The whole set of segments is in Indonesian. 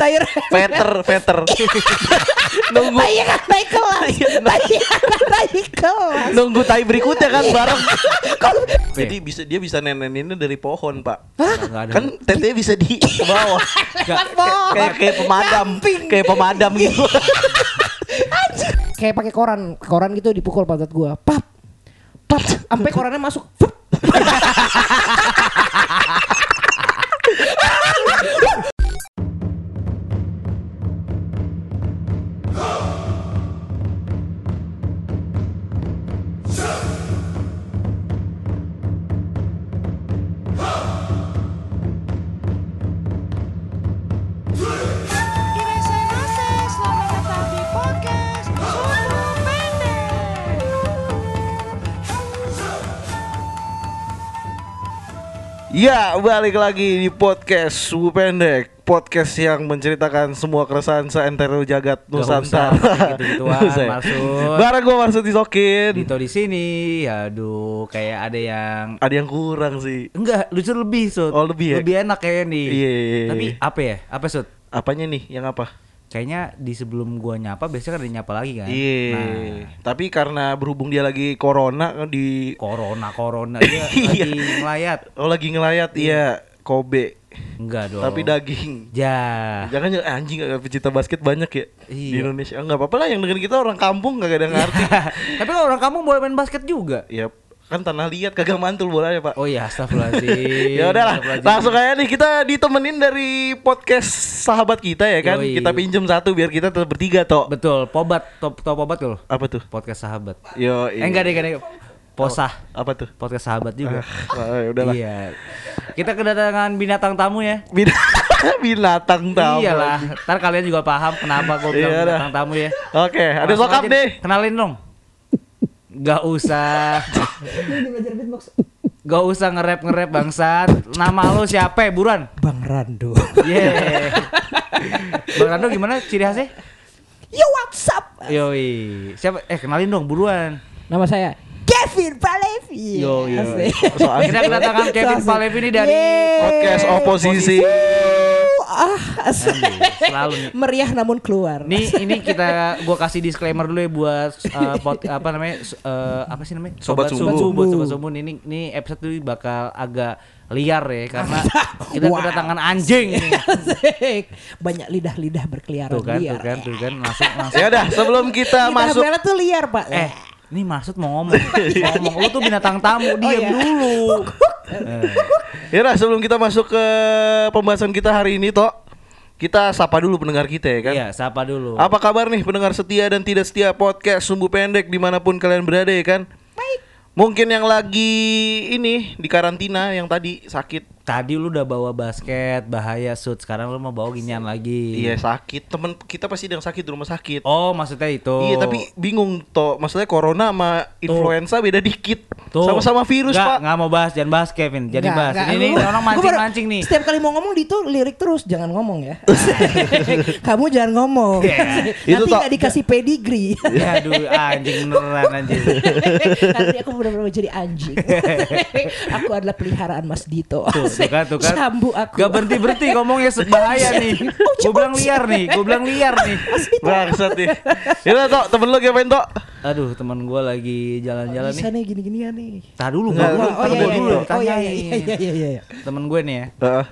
Tayar. Veter, veter. nunggu Bayi kan naik kelas. Bayi kan naik kelas. nunggu tai berikutnya kan bareng. Jadi bisa dia bisa neneninnya dari pohon, Pak. Enggak ada. Kan tetenya bisa di ke bawah. Kayak kayak pemadam, kayak pemadam gitu. Kayak pakai koran, koran gitu dipukul pantat gua. Pap. Pap, sampai korannya masuk. Ya, balik lagi di podcast Suku Pendek Podcast yang menceritakan semua keresahan seantero jagat Nusantara usah gitu-gituan, Nggak usah ya? Marsud. Barang gue Marsud Isokin Dito di sini, aduh kayak ada yang Ada yang kurang sih enggak lucu lebih sud. Oh, lebih ya? Lebih enak kayaknya nih. Iya, iya, iya. Tapi apa ya? Apa sud? Apanya nih, yang apa? Kayaknya di sebelum gua nyapa biasanya kan ada nyapa lagi kan. Iya Nah, Tapi karena berhubung dia lagi corona di corona corona dia Iya. lagi ngelayat. Oh lagi ngelayat iya Kobe Enggak dong. Tapi daging Ja. Jangan jangan anjing gak pecinta basket banyak ya di Iya. Indonesia. Enggak apa-apa lah yang dengerin kita orang kampung gak ada ngerti. Tapi kalau orang kamu boleh main basket juga. ya kan tanah liat kagak mantul bolanya pak. Oh iya, astagfirullahaladzim. ya udahlah, langsung aja nih kita ditemenin dari podcast sahabat kita ya kan. Yoi. Kita pinjem satu biar kita tetap bertiga toh. Betul, pobat, top top pobat tuh. Apa tuh? Podcast sahabat. Yo, Eh enggak deh, enggak deh. Posah. Apa tuh? Podcast sahabat juga. Ah, ya udahlah. Iya. Kita kedatangan binatang tamu ya. Bin- binatang tamu. Iyalah, ntar kalian juga paham kenapa gue bilang Iya binatang tamu ya. Oke, ada Langsung sokap deh. Kenalin dong. Gak usah. Gak usah nge-rap nge-rap bangsat. Nama lu siapa? Buruan. Bang Rando. Yeah. Bang Rando gimana ciri khasnya? Yo what's up? Yoi. Siapa? Eh kenalin dong buruan. Nama saya Kevin Palevi. Yo yo. Kita kedatangan Kevin. Palevi ini dari Yeay. Podcast oposisi. Ah, selalu nih. meriah namun keluar. Nih ini kita gua kasih disclaimer dulu ya buat uh, pod- apa namanya uh, apa sih namanya Sobat Sumbu. Sobat Sobat Sumbu ini ini episode ini bakal agak liar ya karena kita Wow. kedatangan anjing. Asik. Banyak lidah-lidah berkeliaran Tuh kan, liar. tuh kan, tuh kan langsung langsung. Ya udah, sebelum kita Lidah masuk tuh liar, Pak. Eh, ini maksud mau ngomong, mau ngomong lu tuh binatang tamu, diam iya. dulu. Ya udah, sebelum kita masuk ke pembahasan kita hari ini, Tok. Kita sapa dulu pendengar kita ya kan. Iya, sapa dulu. Apa kabar nih pendengar setia dan tidak setia podcast Sumbu Pendek di mana pun kalian berada ya kan? Baik. Mungkin yang lagi ini di karantina yang tadi sakit. Tadi lu udah bawa basket, bahaya shoot. Sekarang lu mau bawa ginian lagi. Iya sakit. Temen kita pasti ada yang sakit di rumah sakit. Oh, maksudnya itu. Iya tapi bingung toh. Maksudnya corona sama influenza beda dikit. Tuh. Sama-sama virus Nggak, pak. Nggak mau bahas, jangan bahas Kevin. Jadi Nggak, bahas. nggak. Ini, ini Gua- orang gua baru- mancing-mancing nih. Setiap kali mau ngomong di itu lirik terus, jangan ngomong ya. Kamu jangan ngomong. Iya. Nanti nggak dikasih pedigree. Ya aduh anjing beneran anjing. Nanti aku benar-benar jadi anjing. aku adalah peliharaan Mas Dito. Tuh, tuh kan, tuh kan. Sambu aku. Gak berhenti berhenti ngomongnya bahaya nih. Gue bilang liar nih, gue bilang liar nih. Bangsat nih. Ya udah tok temen lu ngapain tok? Aduh teman gue lagi jalan-jalan nih. Bisa nih gini-ginian nih. Tahan dulu, dulu, Oh iya iya dulu, iya. Oh iya iya iya iya iya. Temen gue nih ya, Heeh.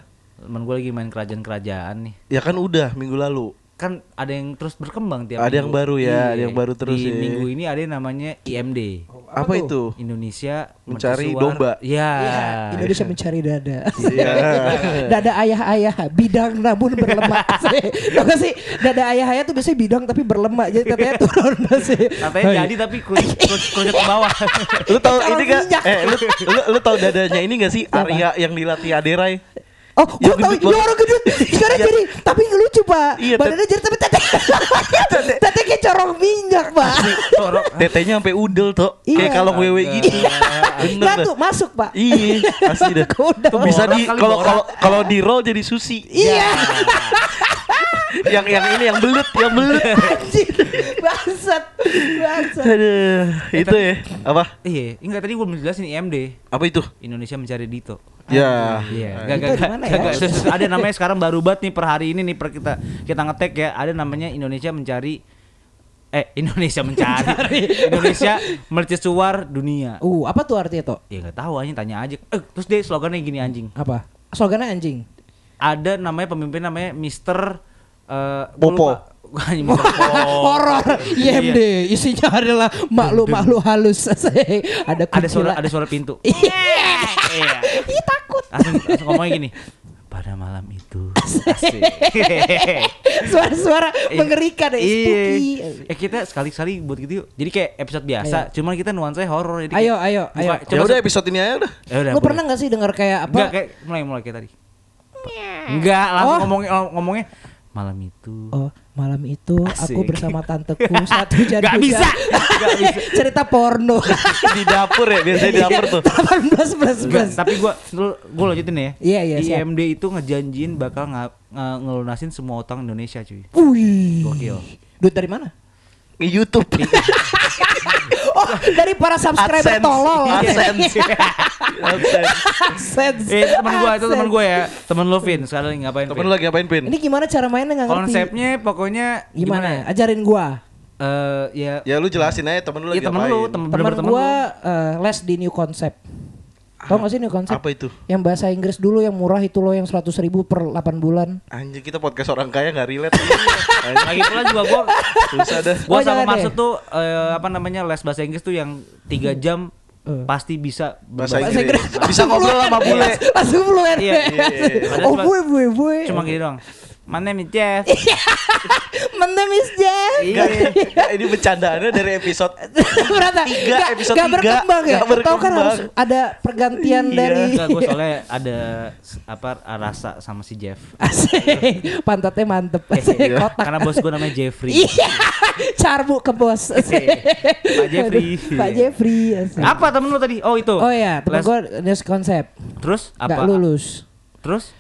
temen gue lagi main kerajaan-kerajaan nih. ya kan udah minggu lalu. Kan ada yang terus berkembang tiap Ada yang minggu. baru ya, ada Iya. yang baru terus Di ya. minggu ini ada yang namanya IMD. Apa itu? Indonesia Mencari Mercusuar. domba. Iya. Iya, Indonesia mencari dada. Iya. dada ayah-ayah bidang namun berlemak. Tahu gak sih? Dada ayah-ayah tuh biasanya bidang tapi berlemak. Jadi katanya turun sih. Katanya jadi tapi kerucut ke bawah. lu tahu Orang ini gak? Eh lu, lu, lu tahu dadanya ini gak sih Arya yang dilatih Aderai? Oh, gue Yang tahu gendut ya orang gendut. Sekarang Iya. jadi tapi lucu pak. Iya, Badannya jadi tapi tete. tete kayak corong minyak pak. Corok. Tetenya sampai udel tuh. Iya. Kayak kalong wewe gitu. Bener tuh masuk pak. Iya, asli dah. Bisa di kalau kalau kalau di roll jadi susi. Iya. Yang yang ini yang belut, yang belut. Anjir, bangsat, bangsat. Aduh, itu ya. Apa? Iya, enggak tadi gue belum jelasin IMD. Apa itu? Indonesia mencari Dito. Ya. Iya, Dito gak, gak, di gak, mana gak, ya? ada namanya sekarang baru banget nih per hari ini nih per kita kita ngetek ya, ada namanya Indonesia mencari eh Indonesia mencari Indonesia mercusuar dunia. Uh, apa tuh artinya, Tok? Ya nggak tahu anjing tanya aja. Eh, terus dia slogannya gini anjing. Apa? Slogannya anjing. Ada namanya pemimpin namanya Mister eh, Popo. lupa. Anjing, Mister Popo. Horor IMD isinya adalah makhluk-makhluk halus. ada Ada suara ada suara pintu. Iya. Iya. Ih, takut. Langsung, langsung ngomongnya gini. Pada malam itu. Suara-suara mengerikan ya, spooky. Iya. Eh kita sekali-sekali buat gitu yuk. Jadi kayak episode biasa, Ayo. cuman kita nuansanya horor jadi. Ayo, ayo, ayo. Coba Ya udah episode ini aja udah. Ya. Lu boleh. pernah gak sih dengar kayak apa? Enggak kayak mulai mulai kayak tadi. Enggak, langsung Oh. ngomongnya ngomongnya malam itu. Oh, malam itu aku Asik. bersama tanteku saat hujan Nggak bisa. Nggak bisa. Cerita porno. di dapur ya, biasanya di dapur tuh. 18 plus plus. tapi gua lu gua lanjutin ya. Iya, iya, siap. IMD itu ngejanjiin bakal nga- ngelunasin semua utang Indonesia, cuy. Wih. Gokil. Duit dari mana? Di YouTube. Oh, dari para subscriber AdSense. tolol. AdSense. AdSense. AdSense. Eh, itu teman gua, itu teman AdSense. gua ya. Temen lu Vin, sekarang lagi ngapain? Temen Vin? lu lagi ngapain, Pin? Ini gimana cara mainnya nggak ngerti? Konsepnya pokoknya Gimana? Ajarin gua. Eh ya Ya lu jelasin aja temen lu lagi Iya temen ngapain. lu, temen temen gua lu. eh, les di New Concept. Tau gak sih New Concept? Apa itu? Yang bahasa Inggris dulu yang murah itu loh yang 100 ribu per 8 bulan. Anjir kita podcast orang kaya gak relate. Lagi pula juga gua Susah dah. gua Oh, sama jangan Maksud deh. tuh eh, apa namanya les bahasa Inggris tuh yang tiga jam Eh. pasti bisa Bahasa Inggris. Bisa ngobrol sama bule. Langsung fluent. Iya, iya, iya. Oh, bue bue bue. Cuma gini doang. My name is Jeff. My name is Jeff. Enggak, ini bercandaannya dari episode Berata. Tiga, Gak- episode gak tiga. berkembang ya. Gak Tahu kan berkembang. harus ada pergantian Iya. dari Enggak, gue soalnya ada apa rasa sama si Jeff. Asik. Pantatnya mantep. Asik, Iya. kotak. Karena bos gue namanya Jeffrey. Iya. Carbu ke bos. Asik. Pak Jeffrey. Aduh, Pak Jeffrey. asik. Apa temen lu tadi? Oh itu. Oh ya, temen Les- gue news konsep. Terus apa? Gak lulus. Terus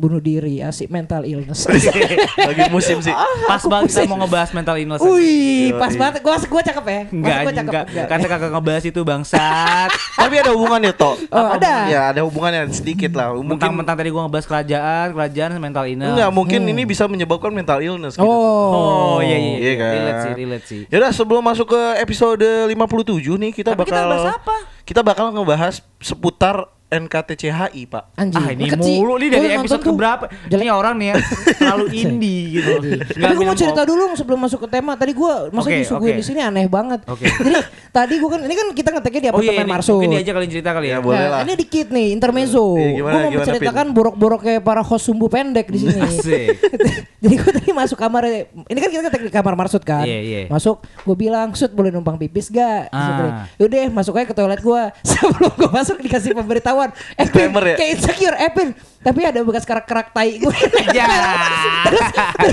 Bunuh diri, asik mental illness. lagi musim sih. pas banget kita mau ngebahas mental illness. Wih, pas banget. Gua gua cakep ya. Enggak, gua cakep? enggak. Kata kakak ngebahas itu bangsat. Tapi ada hubungannya toh. Oh, ada. Ya ada hubungannya sedikit lah. Mungkin Mentang-mentang tadi gua ngebahas kerajaan, kerajaan mental illness. enggak mungkin ini bisa menyebabkan mental illness gitu. Oh. Oh, iya iya. Iya kan? Relate sih, relate sih. Yaudah sebelum masuk ke episode 57 nih kita Tapi kita bakal bahas apa? Kita bakal ngebahas seputar NKTCHI, Pak. Anjing. Ah ini kecil. mulu nih dari episode keberapa? Jelek. Ini orang nih ya terlalu indie gitu. Tapi gue mau cerita dulu sebelum masuk ke tema. Tadi gue masa Oke, disuguhin oke. di sini aneh banget. Oke. Jadi tadi gue kan ini kan kita ngeteknya di Oh iya, Marsud. mungkin dia aja kalian cerita kali ya. Ya, boleh Nah, lah. ini dikit nih intermezzo. Iya, gimana, gue mau gimana, menceritakan borok-boroknya para host sumbu pendek di sini. Jadi gue tadi masuk kamar ini kan kita ngetek di kamar Marsud kan. Iya, iya. Masuk gue bilang, "Sud, boleh numpang pipis gak?" Ah. Yaudah, masuk aja ke toilet gue. Sebelum gue masuk dikasih pemberitahuan. Eh, Pin, Disclaimer ya? kayak insecure, eh Pin, tapi ada bekas kerak-kerak tai gue. Ya. terus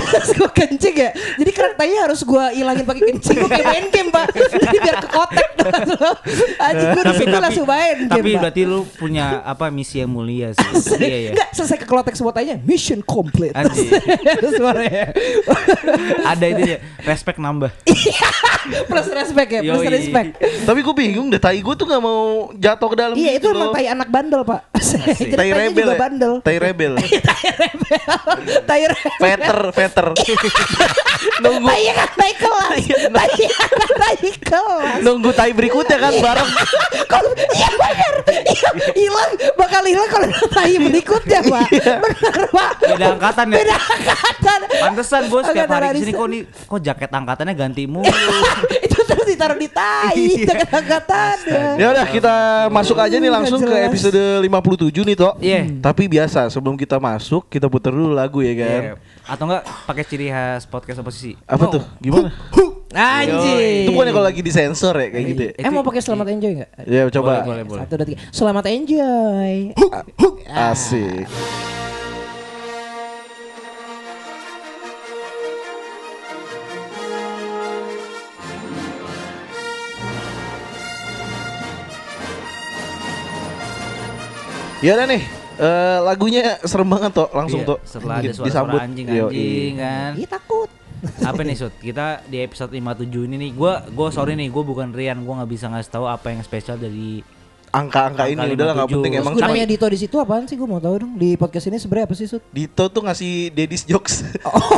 terus gue kencing ya. Jadi kerak tai harus gue ilangin pakai kencing. Gue kayak main game, Pak. Jadi biar ke kotek. Anjing gue di situ langsung main game, tapi Pak. berarti lu punya apa misi yang mulia sih. iya iya. Enggak, selesai ke klotek semua tanya mission complete. Suaranya. Ada itu ya, respect nambah. plus respect ya, plus Yoi. respect. Tapi gue bingung deh, tai gue tuh gak mau jatuh ke dalam Iya itu gitu emang loh. tai anak bandel pak. Jadi Tai rebel juga ya? bandel. Tai rebel. tai rebel. Tai rebel. Veter, veter. Nunggu Tai kan naik kelas. Tai kan naik kelas. nunggu tai berikutnya kan bareng. Kalau iya benar. Iya hilang bakal hilang kalau tai berikutnya pak. Benar pak. Beda angkatan ya. Beda angkatan. Pantesan bos tiap hari ke sini arisan. kok nih kok jaket angkatannya ganti mulu. Itu terus ditaruh di tai. Jaket angkatannya. Ya udah kita masuk aja nih langsung ke episode 57 nih toh. Iya. Tapi biasa sebelum kita masuk kita putar dulu lagu ya kan. Iya. Atau enggak pakai ciri khas podcast oposisi. Apa tuh? Gimana? Anjing. Itu bukannya kalau lagi disensor ya kayak gitu ya? Eh mau pakai selamat enjoy nggak? Ya coba. Boleh, boleh. Satu dua tiga. Selamat enjoy. Asik. Ya udah nih, Eh, lagunya serem banget toh, langsung Iya, toh. Setelah ada Di- suara-suara Yoi. anjing-anjing kan. Ih takut. apa nih Sud? Kita di episode 57 ini nih gua gua sorry nih, gua bukan Rian, gua nggak bisa ngasih tahu apa yang spesial dari Angka-angka ini udah nggak 57. penting Terus emang. gunanya Dito di situ apaan sih? Gue mau tahu dong. Di podcast ini sebenarnya apa sih, Sud? Dito tuh ngasih daddy's jokes.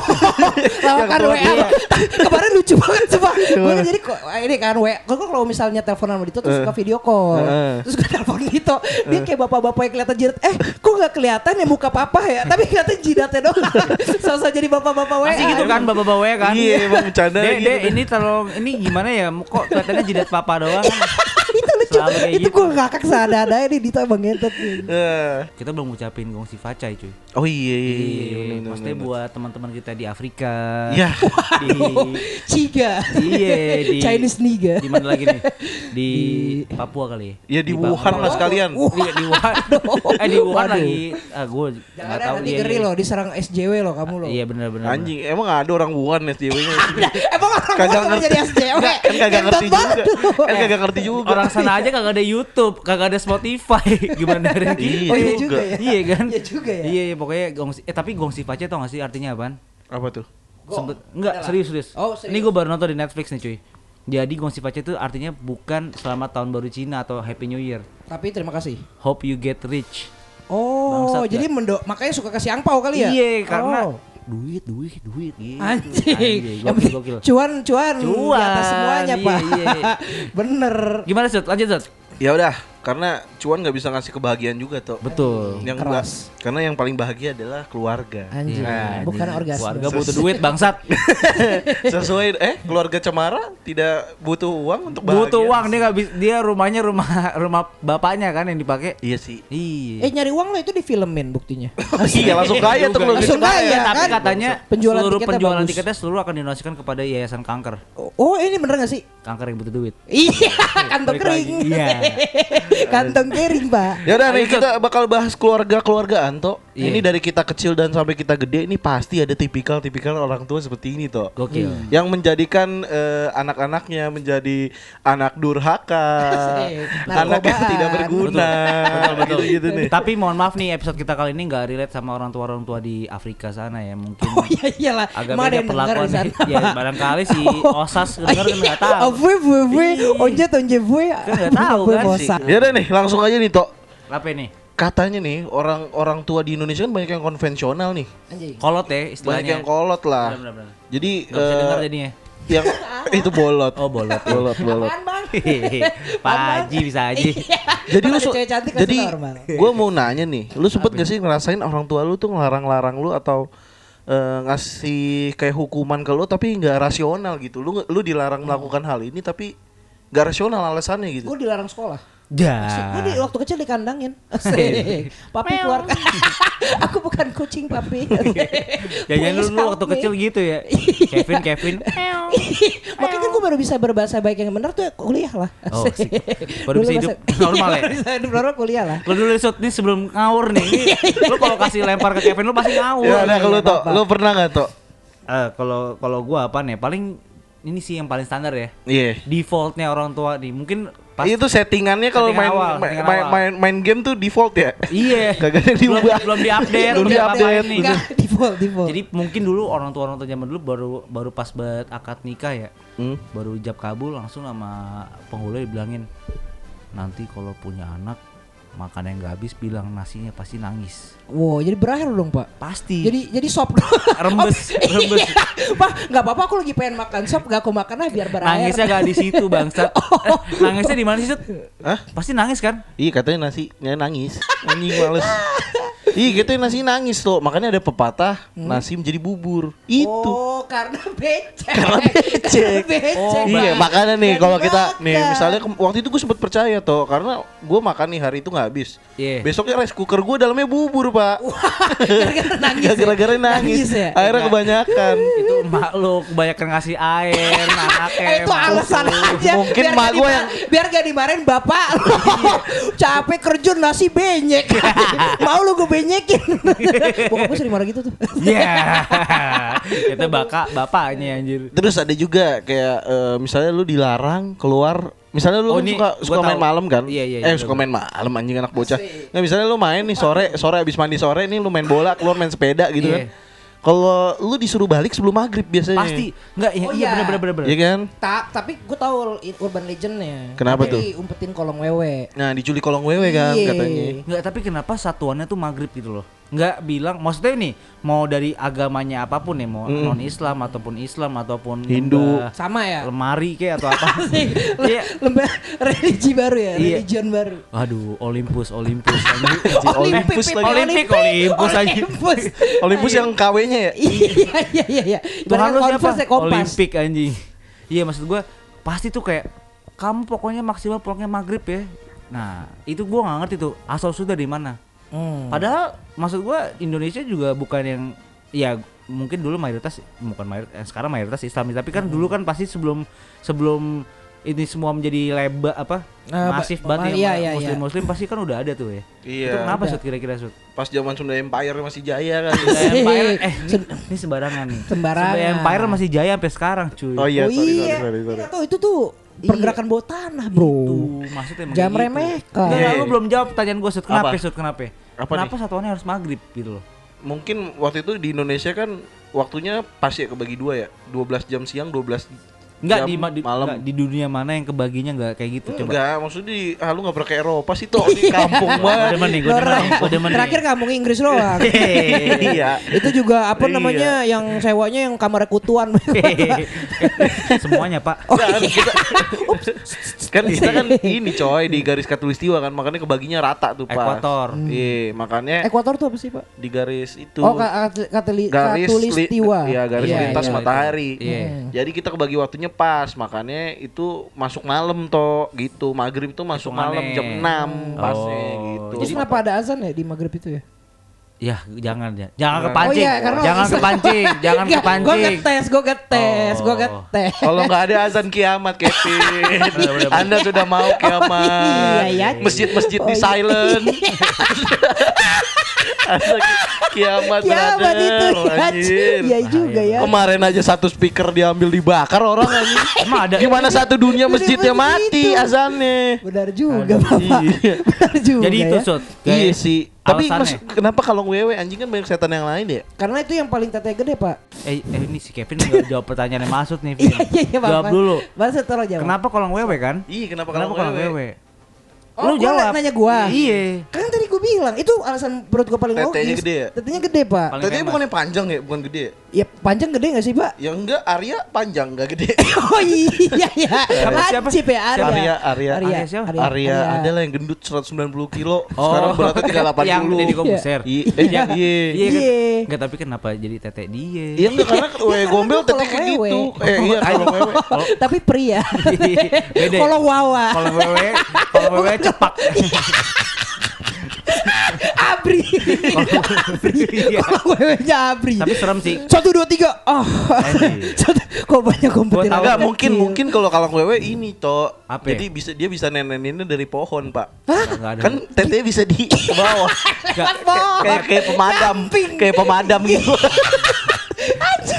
Lawakan keluar WA. Kemarin lucu banget coba. Gue jadi kok ini kan WA. Gue kalau misalnya teleponan sama Dito terus suka video call. Eh. Terus gue telepon Dito. Dia kayak bapak-bapak yang kelihatan jidat. Eh, kok nggak kelihatan ya muka papa ya? Tapi kelihatan jidatnya doang. Sosok jadi bapak-bapak WA. Masih gitu kan bapak-bapak WA kan? Iya, emang bercanda Dek, gitu. ini tolong ini gimana ya? Kok kelihatannya jidat papa doang kan? itu lucu. Itu gitu. gue ngakak seada-ada ini Dito emang ngentot. Eh, Kita belum ngucapin gongsi facai cuy. Oh iya, iya, iya, Iya, maksudnya buat teman-teman kita di Afrika. Ya. Di Ciga. iya di Chinese niga. Di mana lagi nih? Di, Papua kali ya? Ya di Wuhan lah sekalian. Iya di Wuhan. eh di Wuhan lagi. Ah gue Jangan nggak ada tahu nanti iya, ngeri iya. loh diserang SJW loh kamu loh. Iya benar-benar. Anjing, emang ada orang Wuhan SJW-nya. Emang orang gua ngerti. jadi SJW. kan kagak ngerti juga. Kan kagak ngerti juga. Orang sana aja kagak ada YouTube, kagak ada Spotify. Gimana dari Iya Oh iya juga. juga ya. Iya kan? Iya juga ya. Iya, iya, pokoknya gongsi eh tapi gongsi pace tau gak sih artinya apaan? Apa tuh? Sempet, enggak, serius, serius. Oh, serius. Ini gue baru nonton di Netflix nih, cuy. Jadi gongsi pace itu artinya bukan selamat tahun baru Cina atau Happy New Year. Tapi terima kasih. Hope you get rich. Oh, Bangsat jadi mendo makanya suka kasih angpau kali ya? Iya, karena Oh. duit, duit, duit gitu. Anjing. Gokil, gokil. Cuan, cuan, di Cuan, atas semuanya, iya, Pak. iya. Bener. Gimana, Zat? Lanjut, Zat. Ya udah, karena cuan nggak bisa ngasih kebahagiaan juga toh. Betul. Yang Keras. karena yang paling bahagia adalah keluarga. Anjing, Nah, bukan orgasme. Keluarga butuh duit, bangsat. Sesuai eh keluarga Cemara tidak butuh uang untuk bahagia. butuh uang dia nggak bisa dia rumahnya rumah rumah bapaknya kan yang dipakai Iya sih. iya Eh nyari uang lo itu difilmin buktinya. iya langsung kaya tuh kalau Langsung gitu. kaya. tapi kan? katanya Penjualan seluruh tiketnya penjualan bagus. tiketnya seluruh akan dinonasikan kepada yayasan kanker Oh ini bener gak sih? kanker yang butuh duit Iya, Balik kering. Iya. Kantong kering, Pak. Ya udah nih kita bakal bahas keluarga-keluargaan Iya. Ini dari kita kecil dan sampai kita gede ini pasti ada tipikal-tipikal orang tua seperti ini toh. gokil Yang menjadikan eh, anak-anaknya menjadi anak durhaka, anak yang tidak berguna, betul gitu nih. tapi mohon maaf nih episode kita kali ini nggak relate sama orang tua orang tua di Afrika sana ya mungkin Oh iya iyalah. agak Emang beda perlakuan ya barangkali si osas denger kan nggak tahu Oh, gue, gue, gue, Iya. onjet, onjet, gue. Kan nggak tahu kan bosan. Ya udah nih langsung aja nih toh. apa nih Katanya nih orang orang tua di Indonesia kan banyak yang konvensional nih. Anjing. kolot ya Banyak istilahnya yang kolot lah. Benar-benar. Jadi nggak bisa eh, dengar jadinya yang itu bolot. oh bolot bolot, bolot. Apaan, Bang? Pak Haji bisa aja Jadi lu cantik jadi gue mau nanya nih, lu sempet gak sih ngerasain orang tua lu tuh ngelarang-larang lu atau eh, ngasih kayak hukuman ke lu tapi nggak rasional gitu. Lu lu dilarang melakukan hal ini tapi nggak rasional alasannya gitu. Gue dilarang sekolah. Ya. Gue di waktu kecil dikandangin. Asik. papi keluar. Aku bukan kucing papi. Jangan Please dulu waktu kecil gitu ya. Kevin, Kevin. Makanya kan gue baru bisa berbahasa baik yang benar tuh ya kuliah lah. Oh, Asik. sih. Baru bisa hidup normal ya? Baru bisa hidup normal kuliah lah. Lu dulu Sud, nih sebelum ngawur nih. Lu kalau kasih lempar ke Kevin lu pasti ngawur. Ya udah kalau iya, Bapak. lu pernah nggak toh? Eh, kalau kalau gua apa nih? Paling ini sih yang paling standar ya. Iya. Defaultnya orang tua nih. Mungkin pas Itu settingannya kalau Settingan main, awal, main, settingan main, awal. main main game tuh default ya. Iya. Kagak ada yang belum, diubah. belum diupdate, Belum diupdate, nih. Enggak, default, default. Jadi mungkin dulu orang tua orang tua zaman dulu baru baru pas banget akad nikah ya. Hmm. Baru ijab kabul langsung sama penghulu dibilangin nanti kalau punya anak makan yang gak habis bilang nasinya pasti nangis. wow, jadi berakhir dong, Pak. Pasti. Jadi jadi sop Rembes, Oh, rembes. iya. Pak, nggak apa-apa aku lagi pengen makan sop, gak aku makan lah biar berakhir. Nangisnya gak di situ bangsat. Eh, nangisnya di mana sih? Hah? Pasti nangis kan? Iya katanya nasinya nangis. Anjing males. Iya katanya nasi nangis tuh. Makanya ada pepatah nasi menjadi bubur. Itu. Oh, karena becek. Karena becek. becek. Oh, iya, makanya nih kalau kita nih misalnya waktu itu gue sempet percaya tuh karena gue makan nih hari itu nggak habis. Iya. Besoknya rice cooker gue dalamnya bubur pak. gara-gara nangis. ya? Gara-gara nangis. ya? Akhirnya kebanyakan. Itu mak lu kebanyakan ngasih air, anaknya. Eh, itu alasan aja. Mungkin Biar mak gak gua dima- yang- biar gak dimarahin bapak. Capek kerja nasi benyek. Mau lu gue benyekin. Bokap gue sering marah gitu tuh. Iya. Itu bapak bapaknya anjir. Terus ada juga kayak eh, misalnya lu dilarang keluar Misalnya lu Oh, kan ini suka suka main tahu. malam kan? Iya, iya, Eh iya, suka bener. main malam anjing anak bocah. Nggak misalnya lu main nih sore sore abis mandi sore nih lu main bola keluar main sepeda gitu Iya. kan. Kalau lu disuruh balik sebelum maghrib biasanya. Pasti enggak ya, Oh, iya iya. benar benar benar. Iya kan? Tak, tapi gue tahu urban legendnya. Kenapa tuh? Diumpetin kolong wewe. Nah diculik kolong wewe kan Iya. katanya. Enggak, tapi kenapa satuannya tuh maghrib gitu loh? Enggak bilang, maksudnya nih mau dari agamanya apa pun ya, mau Mm. non Islam ataupun Islam ataupun Hindu. Sama ya. lemari kayak atau apa? Iya. Lembah religi baru ya, Iya. religion baru. Aduh, Olympus, Olympus. Olympus Olympus aja. Olympus. Olympus yang KW-nya ya? Iya iya iya iya. Tuhan Ibaratnya lu siapa? Ya, Kompas. Olimpik anjing. Iya maksud gua pasti tuh kayak kamu pokoknya maksimal pulangnya maghrib ya. Nah itu gua nggak ngerti tuh asal sudah di mana. Hmm. Padahal maksud gua Indonesia juga bukan yang ya mungkin dulu mayoritas bukan mayoritas sekarang mayoritas Islam tapi kan dulu kan pasti sebelum sebelum ini semua menjadi lebar apa ba- masif ba- banget iya, ya iya, muslim iya. muslim pasti kan udah ada tuh ya Iya. itu kenapa sud kira-kira sud Pas zaman Sunda Empire masih jaya kan. Sunda Empire eh ini, ini sembarangan nih Sembarangan. Sunda Empire masih jaya sampai sekarang cuy Oh iya, oh sorry, iya. sorry, sorry, sorry. Tahu, itu tuh pergerakan bawah tanah, Bro. Itu maksudnya Jangan gitu. meremehkan. Nggak, Iya. lu belum jawab pertanyaan gue Sud. Kenapa Apa? Sud? Kenapa? Apa Kenapa nih? satuannya harus maghrib gitu loh? Mungkin waktu itu di Indonesia kan waktunya pas ya kebagi dua ya. 12 jam siang, 12 Enggak jam di, di, malam. di dunia mana yang kebaginya enggak kayak gitu coba. Enggak, maksudnya di ah, lu gak pernah ke Eropa sih toh di kampung banget. demen nih, nih. Terakhir kampung Inggris doang. iya. itu juga apa Iya. namanya yang sewanya yang kamar kutuan. Semuanya pak. Kan kita, kan kita kan ini coy di garis katulistiwa kan makanya kebaginya rata tuh pas. Ekuator. Iya, makanya Ekuator tuh apa sih, Pak? di garis itu Oh, katulistiwa. Iya, garis Iya, lintas iya. matahari. Iya. Hmm. Jadi kita kebagi waktunya pas, makanya itu masuk malam toh gitu. Maghrib itu masuk malam jam 6 pasnya Oh, gitu. Terus kenapa ada azan ya di maghrib itu ya? Ya jangan ya. Jangan Oh, kepancing. iya, karena jangan kepancing. Jangan Gue kepancing. ngetes, gue ngetes, gue Oh. ngetes. Kalau nggak ada azan kiamat, Kevin, Anda sudah mau kiamat. iya, ya. Masjid-masjid di Oh, iya. silent. Kiamat Kiamat itu ya, anjir. Iya juga ya. Kemarin aja satu speaker diambil dibakar orang anjing. Emang ada. Gimana satu dunia masjidnya mati azannya? Benar juga, Bapak. Iya. Benar juga Jadi itu ya. Sud. Iya sih. Tapi mas, kenapa kalau wewe anjing kan banyak setan yang lain ya? Karena itu yang paling tete gede, Pak. Eh, eh ini si Kevin nggak jawab pertanyaan yang masuk nih. Iya, iya, iya. Jawab dulu. Baru tolong jawab. Kenapa kolong wewe kan? Iya, kenapa kalau wewe? Oh, Lu gua jawab. nanya gua. Iya. Kan tadi gue bilang, itu alasan perut gue paling Tetenya logis. gede ya? Tetenya gede, Pak. Paling Tadi famous. bukan yang panjang ya, bukan gede. ya? Ya panjang gede gak sih, Pak? Ya enggak, Arya panjang enggak gede. Oh iya ya. Siapa? Lancip ya Arya. Arya, Arya. Arya, Arya siapa? Arya ada lah yang gendut 190 kilo, sekarang beratnya 380. Yang Deddy Kobuser. Iya, eh, Iya. iya. Iya kan? Iya. Enggak tapi kenapa jadi tete dia? Iya enggak karena wewe karena gombel gua tetek kayak gitu. Eh iya kalau wewe. Tapi pria. Beda. Kalau wawa. Kalau wewe, kalau wewe cepak. Abri. Abri. Iya. Kalau wewenya Abri. Tapi serem sih. Satu dua tiga. Oh. Satu. Kok banyak komputer. Enggak mungkin mungkin kalau kalau wewe ini toh. Apa? Jadi bisa dia bisa neneninnya dari pohon, Pak. Enggak ada. Kan tetenya bisa di ke bawah. Kan pohon. kayak kayak pemadam, kayak pemadam gitu.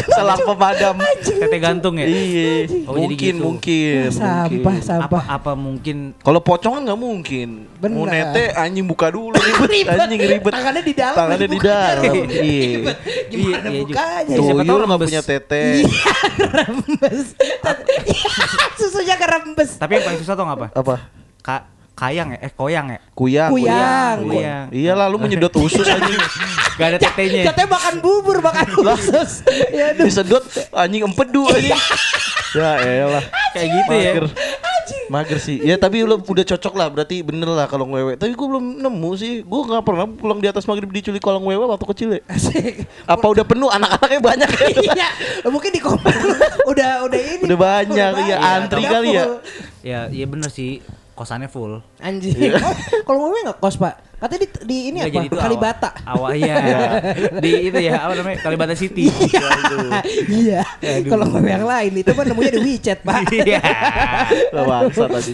Selang pemadam. tete gantung ya? Iya, Oh, jadi mungkin gitu. mungkin. Sampah. Apa sampah. apa mungkin Kalau pocongan nggak mungkin. Bener. Mau nete anjing buka dulu ribet, Ribet. anjing ribet. Tangannya di dalam, Tangannya di dalam. Iya. Ribet. Gimana Iya, iya bukanya? Tuh. siapa tahu nggak punya tete. Iya, rembes. Susunya kerembes. tapi yang paling susah tau apa? Apa? Ka kayang ya? Eh koyang ya? Kuyang. Kuyang. Kuyang. Iya lah lu menyedot usus anjing. Gak ada tetenya. Katanya makan bubur, makan khusus. Ya. Disedot anjing empedu anjing. ya elah. Kayak gitu ya. Mager. Mager sih. Ya tapi lu udah cocok lah berarti bener lah kalau wewe. Tapi gua belum nemu sih. Gua nggak pernah pulang di atas maghrib diculik kolong wewe waktu kecil ya. Asik. Apa udah penuh anak-anaknya banyak Iya, mungkin di komen udah udah ini. Udah banyak, iya, banyak. antri Udah kali ya. full. Ya, iya bener sih. Kosannya full. Anjing. Oh, Kalau mau nggak kos, Pak? Katanya di, di ini Nggak, apa? jadi Kalibata. Awal, awal iya. Di itu ya, apa namanya? Kalibata City. Iya. Kalau mau yang lain itu kan nemunya di WeChat, Pak. Iya. Lah bangsa tadi.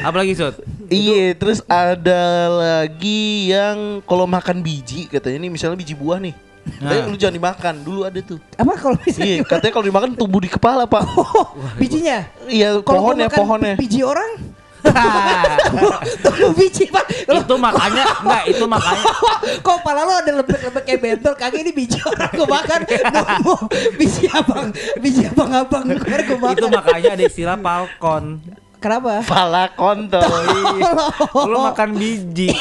Apalagi Sud? Iya, terus ada lagi yang kalau makan biji katanya nih misalnya biji buah nih. Nah. lu jangan dimakan. Dulu ada tuh. Apa kalau misalnya Iya, katanya kalau dimakan tumbuh di kepala, Pak. Oh, bijinya. Iya, pohonnya, pohonnya. Biji orang Tumbuh biji pak. Lo itu makanya enggak itu makanya. Kok pala lo ada lembek-lembek kayak bentol? Kagak ini biji orang gue makan. Nemu biji abang biji abang abang gue makan. Itu makanya ada istilah falcon kenapa? Pala kontol. lu makan biji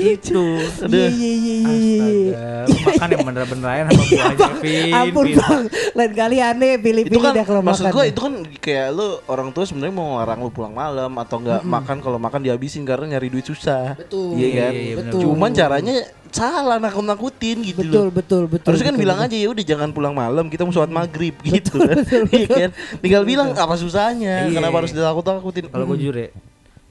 itu iya iya iya iya iya lu makan yang bener-beneran sama buahnya Vin ampun Vin. bang lain kali aneh pilih-pilih kan deh kalau maksud makan gua itu kan kayak lu orang tua sebenarnya mau ngelarang lu pulang malam atau nggak makan kalau makan dihabisin karena nyari duit susah. betul Iya kan? iya, betul Cuman caranya salah nakut-nakutin gitu betul loh. betul betul Harusnya kan betul, bilang betul. aja ya udah jangan pulang malam kita mau sholat maghrib gitu kan. Iya kan? Tinggal bilang apa susahnya? Iya. Kenapa harus ditakut-takutin? kalau gue jujur ya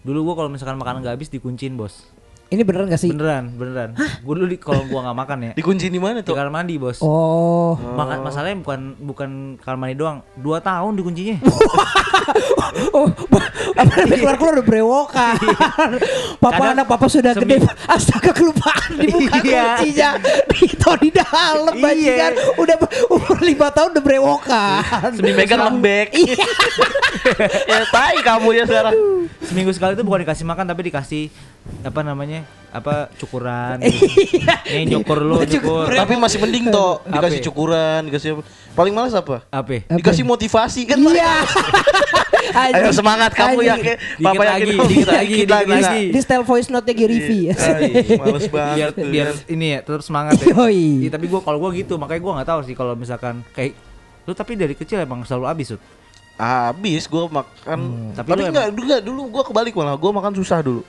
dulu gue kalau misalkan makanan nggak habis dikuncin bos ini beneran gak sih beneran beneran gue dulu di kalau gue nggak makan ya Dikunci di mana di tuh? kamar mandi bos oh Maka, masalahnya bukan bukan kamar mandi doang dua tahun dikuncinya Oh, apa namanya keluar keluar udah brewokan. papa Kadang anak papa sudah gede. Astaga kelupaan dibuka Iya. kuncinya. Dito di dalam Iya. bajingan. Udah umur lima tahun udah brewokan. Megang lembek. Iya. ya tai kamu ya sekarang. Seminggu sekali itu bukan dikasih makan tapi dikasih apa namanya apa cukuran gitu. nih nyukur lu Cukur. nyukur Tapi masih mending toh dikasih cukuran, dikasih apa? Paling males apa? apa? Dikasih motivasi kan. Iya. Ayo semangat kamu ya Papa lagi, yakin kamu dikit lagi, dikit lagi. lagi. Di style voice note-nya. Iya, ay, Males banget biar tuh, biar kan. ini ya tetap semangat ya. Yoi. Iya, tapi gua kalau gua gitu makanya gua nggak tahu sih kalau misalkan kayak lu tapi dari kecil emang selalu habis Sud. Habis gua makan tapi tapi, lu enggak dulu enggak dulu gua kebalik malah gua makan susah dulu.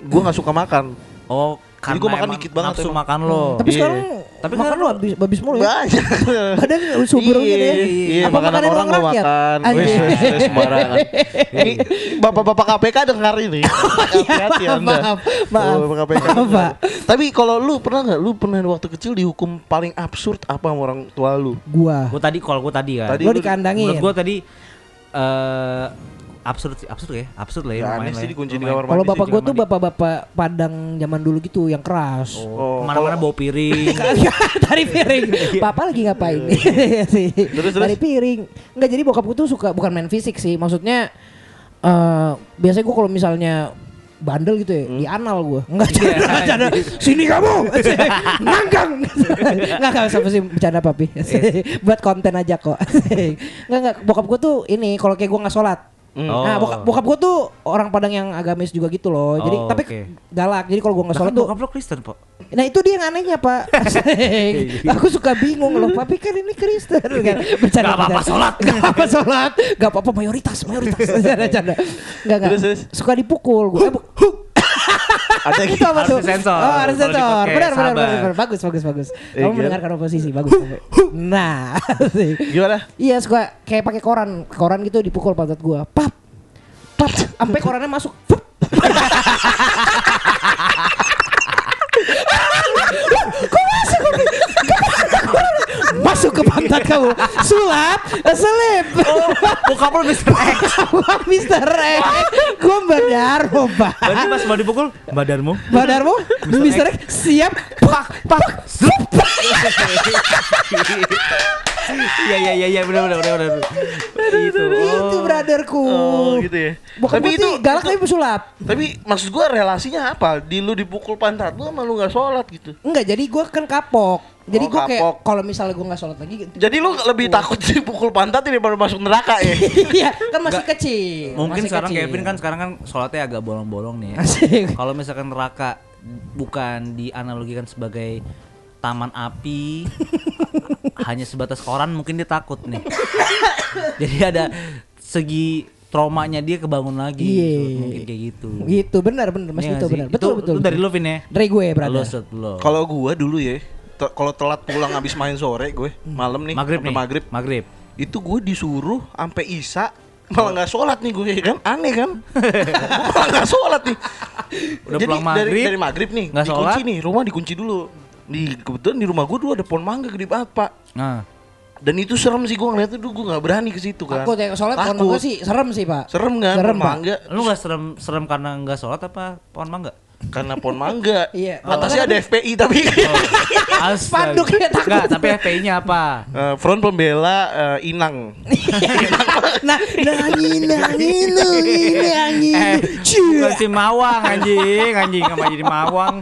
Gua nggak suka makan. Oh, Jadi karena gua makan dikit banget nafsu makan lo. Tapi Iya. sekarang Tapi makan kan lu habis habis mulu ya. Banyak. Kadang subur gitu ya. Iya, Apa makanan makanan orang rakyat? makan. Wes, wes, sembarangan. Ini bapak-bapak KPK dengar ini. Hati-hati maaf, Anda. maaf, maaf. Bapak KPK Maaf. Tapi kalau lu pernah nggak lu pernah waktu kecil dihukum paling absurd apa sama orang tua lu? Gua. Gua tadi kalau gua tadi kan. Tadi Gua lu- dikandangin. Menurut gua tadi eh absurd sih, absurd ya, absurd lah ya. Ya, aneh lah sih ya, dikunci di kamar Kalau mandi bapak sih, gua kamar tuh bapak-bapak Padang zaman dulu gitu yang keras. Oh, Ke mana-mana kalau- bawa piring. Dari piring. Papa lagi ngapain nih? sih. Terus, terus? Dari piring. Enggak jadi bokap gue tuh suka bukan main fisik sih. Maksudnya eh biasanya gue kalau misalnya bandel gitu ya, di anal gue. Enggak canda, canda. Sini kamu. Ngangkang. Enggak enggak sampai sih bercanda papi. Buat konten aja kok. Enggak enggak bokap gue tuh ini kalau kayak gue nggak sholat. Oh. Nah, bokap, bokap gue tuh orang Padang yang agamis juga gitu loh. Jadi Oh, tapi oke. galak. Jadi kalau gue nggak sholat tuh bokap lo Kristen, Pak. Nah itu dia yang anehnya pak Asik. Aku suka bingung loh Tapi kan ini Kristen kan Bercanda Gak apa-apa sholat. Gak apa sholat Gak apa-apa mayoritas Mayoritas Bercanda Gak gak terus. Suka dipukul gue Ada Itu apa tuh? disensor. Oh harus sensor. Benar benar benar. Bagus bagus bagus. Eh, Kamu kan? mendengarkan oposisi Bagus. Nah. Gimana? Iya suka Kayak pakai koran. Koran gitu dipukul pantat gue Pap. Pap. Sampai korannya masuk Fup. Kok masuk Masuk ke pantat kamu Sulap Selip Oh, bokap lo Mr. X. Mister X Gue Mbak Darmo Pak Berarti pas mau dipukul, Mbak Darmo. Mbak Darmo Mister X Siap Pak Pak Zup Iya iya iya iya benar benar benar benar. Itu. Itu brotherku Oh, gitu ya. Bokap Tapi itu galak tapi pesulap Tapi maksud gua relasinya apa? Di lu dipukul pantat lu sama lu nggak sholat gitu. Enggak jadi gue kan kapok Jadi Oh, gue kayak. Kalau misalnya gue gak sholat lagi Jadi lu lebih takut dipukul pantat daripada masuk neraka ya? Iya kan masih kecil Mungkin masih sekarang kecil. Kevin kan sekarang kan sholatnya agak bolong-bolong nih ya. Kalau misalkan neraka bukan dianalogikan sebagai taman api hanya sebatas koran mungkin dia takut nih. Jadi ada segi traumanya dia kebangun lagi Iya. gitu. mungkin kayak gitu. Gitu benar benar Mas Iya itu nggak sih? benar Betul Itu- betul itu dari betul. lu Vin ya. Dari gue Sud, lu. Kalau gua dulu ya, te- kalau telat pulang habis main sore gue, malam nih, maghrib nih. maghrib, Maghrib. itu gue disuruh sampai isya malah nggak sholat nih gue kan aneh kan malah nggak sholat nih Udah jadi pulang dari, maghrib, dari maghrib nih nggak dikunci sholat? nih rumah dikunci dulu di kebetulan di rumah gue dulu ada pohon mangga gede banget pak Nah, dan itu serem sih gue ngeliatnya dulu gue nggak berani ke situ kan Takut ya soalnya pohon Takut. mangga sih serem sih pak serem kan Serem, pohon Pak. mangga lu nggak serem serem karena nggak sholat apa pohon mangga? Karena pohon mangga. Iya. Atasnya ada FPI tapi Spanduknya takut. Enggak, tapi FPI-nya apa? Eh, Front Pembela eh, Inang. nah, nangin, nangin, nangin, nangin. Eh, si Mawang anjing, anjing sama jadi Mawang.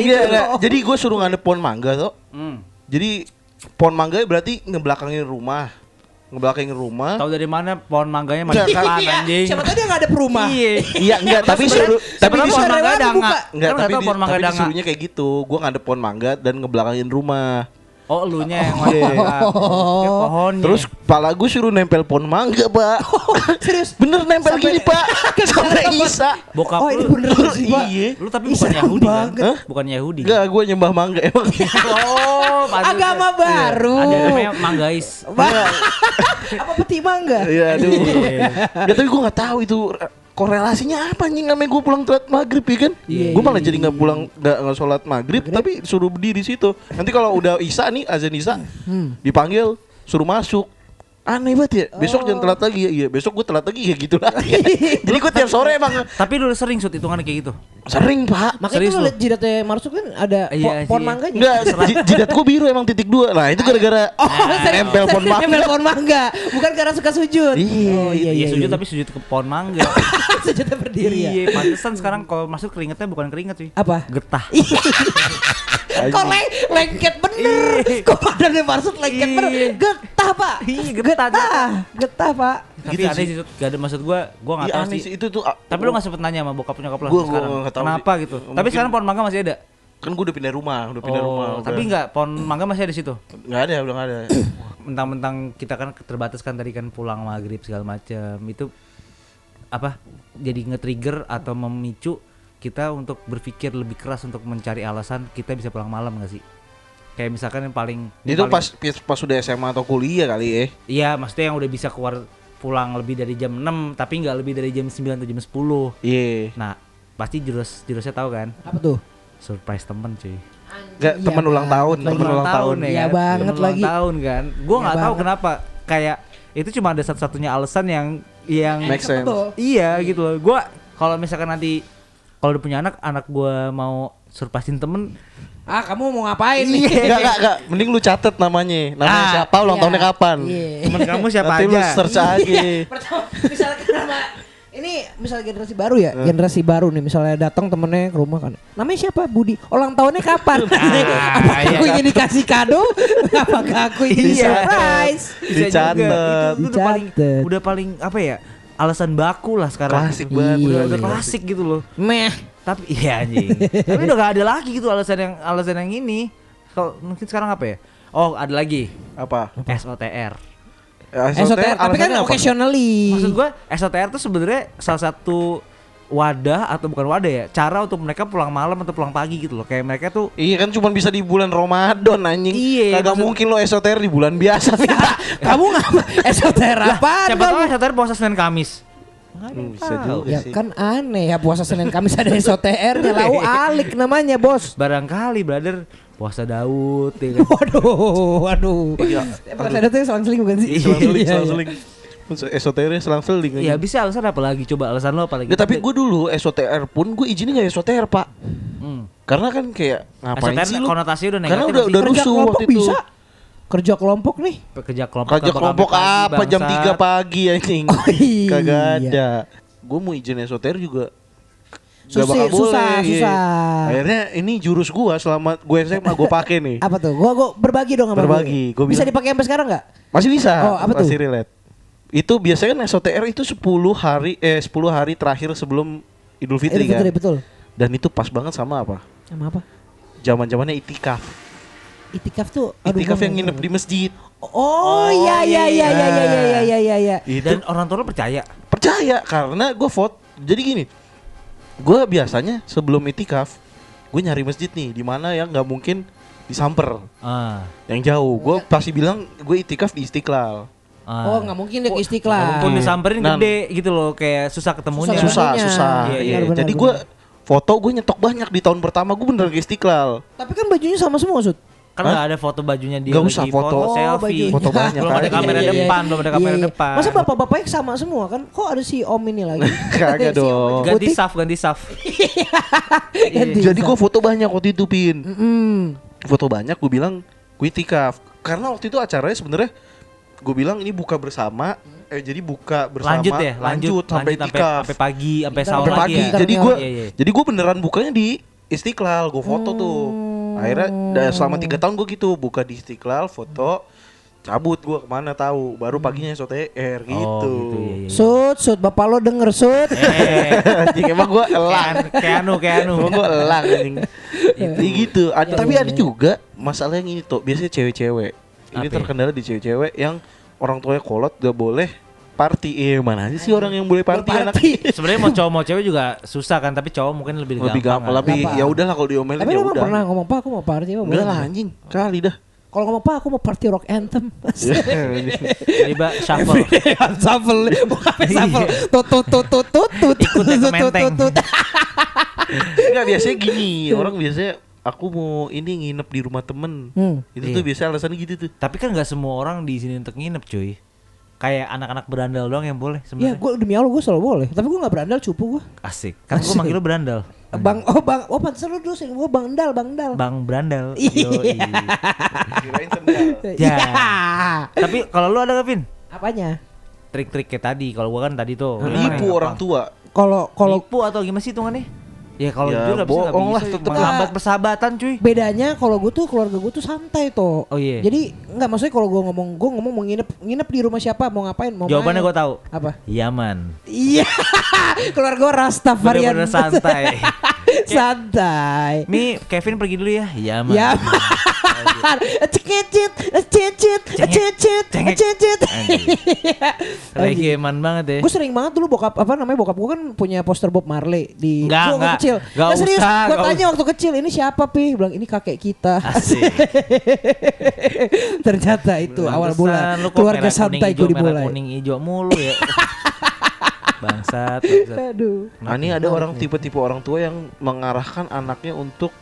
Iya, enggak. Jadi gue suruh ngadep pohon mangga tuh. Hmm. Jadi pohon mangga berarti ngebelakangin rumah. Ngebelakangin rumah. Tahu dari mana pohon mangganya masih Enggak, depan Iya, anjing? Siapa tadi yang ada perumah? Iya. Iya, enggak, tapi suruh tapi pohon mangga ada enggak? Enggak, tapi, tahu di, pohon mangga ada enggak? disuruhnya kayak gitu. Gua ngadep pohon mangga dan ngebelakangin rumah. Oh, elunya yang Iya. Kayak pohonnya. Terus pala gue suruh nempel pohon mangga, Pak. Serius? Bener nempel Sampai- gini, Pak. Sampai Isa. bokap Oh, ini lu beneran sih, Pak. Iya. Lu tapi bukan Yahudi kan? banget. Hah? Bukan Yahudi. Enggak, gue nyembah mangga emang. Oh. Agama baru. Ada namanya manggais. Apa peti mangga? Iya, aduh. Ya tapi gue nggak tahu itu korelasinya apa anjing namanya gue pulang telat maghrib ya kan? Iya, gue malah iya, jadi nggak pulang nggak nggak sholat maghrib, tapi suruh berdiri situ. Nanti kalau udah isa nih azan isa dipanggil suruh masuk. Aneh banget ya. Besok jangan telat lagi ya. Iya, besok gue telat lagi ya gitu lah. jadi gue tiap sore emang Tapi lu sering sud hitungannya kayak gitu. sering pak. Makanya Serius lu liat jidatnya Marsuk kan ada Iya po- pohon sih. mangganya. Enggak, ji- jidat gue biru emang titik dua. Nah itu gara-gara Oh, serius? nempel pohon Serius Nempel mangga. pohon mangga. Bukan karena suka sujud. Iya, Oh iya Iya, iya. sujud iya. tapi sujud ke pohon mangga. sujudnya berdiri ya. Iya, pantesan sekarang kalau masuk keringetnya bukan keringet sih. Apa? Getah. Kok leng lengket bener. Kok badannya Marsuk lengket Iya. bener. Getah, Pak. Iya, getah, Getah. Getah, Pak. Tapi Gitu aneh sih. Gak ada maksud gua, gua gak Iya tahu aneh sih. itu tuh. ah, Tapi lu gak sempet nanya sama bokap nyokap lu sekarang. nggak Kenapa gitu? Tapi sekarang pohon mangga masih ada. Kan gue udah pindah rumah, udah pindah rumah. Oh, udah. tapi enggak pohon mangga masih ada di situ. Nggak ada, udah nggak ada. Mentang-mentang kita kan terbatas kan tadi kan pulang maghrib segala macam itu apa? Jadi nge-trigger atau memicu kita untuk berpikir lebih keras untuk mencari alasan kita bisa pulang malam gak sih? Kayak misalkan yang paling Itu paling- pas pas udah SMA atau kuliah kali ya. Iya, maksudnya yang udah bisa keluar pulang lebih dari jam 6 tapi nggak lebih dari jam 9 atau jam 10. Iya. Nah, pasti jurus jurusnya tahu kan? Apa tuh? Surprise temen cuy. Enggak Iya, teman ulang tahun, teman ulang tahun. ya Iya kan? banget Temen ulang lagi. tahun kan. Gua Iya nggak tahu banget. kenapa kayak itu cuma ada satu-satunya alasan yang yang Make sense. Iya gitu loh. Gua kalau misalkan nanti kalau udah punya anak, anak gua mau surprisein temen Ah, kamu mau ngapain nih? Enggak, enggak, enggak. Mending lu catet namanya. Namanya Ah, siapa, ulang Iya. tahunnya kapan. Iya. temen kamu siapa Nanti lu aja. search aja. Pertama, misalkan nama ini misalnya generasi baru ya, generasi baru nih misalnya datang temennya ke rumah kan. Namanya siapa? Budi. Ulang tahunnya kapan? Apakah iya aku ingin dikasih kado? Apakah aku ingin Iya. surprise? Udah paling Dicatet. udah paling apa ya? Alasan baku lah sekarang. Klasik banget. Iya, Udah, udah iya. klasik gitu loh. Meh. Tapi iya anjing. Tapi udah gak ada lagi gitu alasan yang alasan yang ini. Kalau mungkin sekarang apa ya? Oh, ada lagi. Apa? SOTR. SOTR, tapi kan occasionally. Maksud gua SOTR tuh sebenarnya salah satu wadah atau bukan wadah ya, cara untuk mereka pulang malam atau pulang pagi gitu loh. Kayak mereka tuh Iya kan cuma bisa di bulan Ramadan anjing. Iya, Kagak maksud- mungkin lo esoter di bulan biasa. kamu ngapa SOTR apaan siapa tahu SOTR puasa Senin Kamis. Hmm, bisa juga Ya sih. kan aneh ya puasa Senin Kamis ada SOTR-nya lau alik namanya bos. Barangkali brother puasa Daud ya kan. Waduh, waduh. Iya. Pas ada tuh selang-seling bukan sih? Selang seling, Iya, selang iya. seling. Esoternya selang seling. Ya bisa alasan apa lagi? Coba alasan lo apa lagi? Nggak, tapi gue dulu SOTR pun gue izinnya nggak SOTR pak. Hmm. Karena kan kayak ngapain SOTR sih lu? konotasinya udah Karena negatif udah sih. udah Kerja rusuh kelompok waktu itu. bisa. Kerja kelompok nih. Kerja kelompok Kerja apa, kelompok pagi, apa jam bangsat. 3 pagi anjing. Oh, iya. Kagak ada. Gue mau izin SOTR juga Gak Susi- bakal boleh, susah, iya. susah. Akhirnya ini jurus gua selama gue SMA gue pakai nih. Apa tuh? Gua gua berbagi dong sama Berbagi, gue. gua Bisa dipakai sampai sekarang nggak? Masih bisa. Oh, apa tuh? Masih relate. Itu biasanya kan SOTR itu 10 hari eh 10 hari terakhir sebelum Idul Fitri, Idul Fitri, kan. betul. Dan itu pas banget sama apa? Sama apa? Zaman-zamannya itikaf. Itikaf tuh. aduh, Itikaf yang nginep di masjid. Oh, iya iya iya iya iya iya iya iya iya. Itu Dan orang tua lo percaya. percaya karena gue vote. Jadi gini, gue biasanya sebelum itikaf, gue nyari masjid nih di mana yang nggak mungkin disamper, Ah. yang jauh. Gue pasti bilang gue itikaf di Istiqlal. Ah. Oh, nggak mungkin ke Walaupun Istiqlal. disamperin Nan. gede gitu loh, kayak susah ketemunya. Susah susah. Iya, Iya, iya, benar, Jadi gue foto gue nyetok banyak di tahun pertama gue bener ke Istiqlal. Tapi kan bajunya sama semua, Sud. Kan nggak ada foto bajunya dia lagi usah foto. Oh, selfie. bajunya. Foto banyak Belum ada kamera Iya, iya, depan, belum ada kamera Iya, iya. depan. Masa bapak-bapaknya sama semua kan? Kok ada si Om ini lagi? Kagak Si dong. Ganti saf, ganti saf. Ganti Jadi gue foto banyak waktu itu pin. Mm. Foto banyak gue bilang gue itikaf. Karena waktu itu acaranya sebenarnya gue bilang ini buka bersama. Eh jadi buka bersama. Lanjut ya, lanjut, sampai lanjut itikaf. sampai pagi, sampai sahur sampai lagi pagi. ya. Jadi gue Iya, iya. jadi gue beneran bukanya di Istiqlal. Gue foto tuh. Akhirnya da- selama tiga tahun gue gitu buka di Istiqlal foto. Cabut gue ke mana tahu. Baru paginya SOTR gitu. Oh, gitu, iya, iya. Sud, sud, bapak lo denger sud. Eh, Anjing emang gue elang. kayak kayak anu, kayak anu. Emang gue elang anjing. Itu gitu. Ada- tapi ada juga masalah yang ini tuh. Biasanya cewek-cewek. Ini Apa ya? terkendala di cewek-cewek yang orang tuanya kolot gak boleh party. Eh mana aja sih orang yang boleh party, anak Sebenarnya mau cowok mau cewek juga susah kan, tapi cowok mungkin lebih, lebih gampang, kan. lebih Gampang. ya udahlah kalau diomelin Tapi ya udah. pernah ngomong pak aku mau party emang Enggak boleh lah anjing, kali dah. Kalau ngomong pak aku mau party rock anthem. Tiba shuffle. shuffle, bukan shuffle. Tut tut tut tut tut tut. Ya ke menteng. tut. Enggak biasanya gini, orang biasanya aku mau ini nginep di rumah temen. Hmm. Itu Iya. tuh biasa alasannya gitu tuh. Tapi kan nggak semua orang di sini untuk nginep, cuy. Kayak anak-anak berandal doang yang boleh Ya sebenarnya. gue demi Allah gue selalu boleh. Tapi gue gak berandal cupu gue. Asik. Kan gue manggil lu berandal. Bang, oh bang, oh pantesan lu dulu sering gue bang dal, bang dal. Bang berandal. Iya. Kirain sendal. Ya. Ya. Tapi kalau lu ada gak, Vin? Apanya? Trik-trik kayak tadi. Kalau gua kan tadi tuh. Nipu orang tua. Kalau kalau Nipu atau gimana sih hitungannya? Ya kalau Ya, jujur nggak bisa nggak bohong lah, bisa. tetep Menghambat lah. persahabatan, cuy. bedanya kalau gue tuh keluarga gue tuh santai tuh. Oh, iya. Jadi nggak maksudnya kalau gue ngomong gue ngomong mau nginep nginep di rumah siapa mau ngapain mau Jawabannya main. gue tahu. Apa? Yaman. Iya. keluarga gue Rastafarian. Bener-bener santai. santai. Mi, Kevin pergi dulu ya. Yaman. Ya. Cekecit, cecit, cecit, Cengek. cecit. Reggae man banget ya. Gue sering banget dulu bokap apa namanya bokap gue kan punya poster Bob Marley di Nggak, gua- gua nggak. Kecil. Nggak Nah, serius, usah, gue tanya waktu kecil ini siapa pi? Bilang ini kakek kita. Asik. Ternyata itu awal bulan keluarga santai gue dimulai. kuning hijau mulu ya. bangsat, bangsat. Aduh. Nah, ini ada orang tipe-tipe orang tua yang mengarahkan anaknya untuk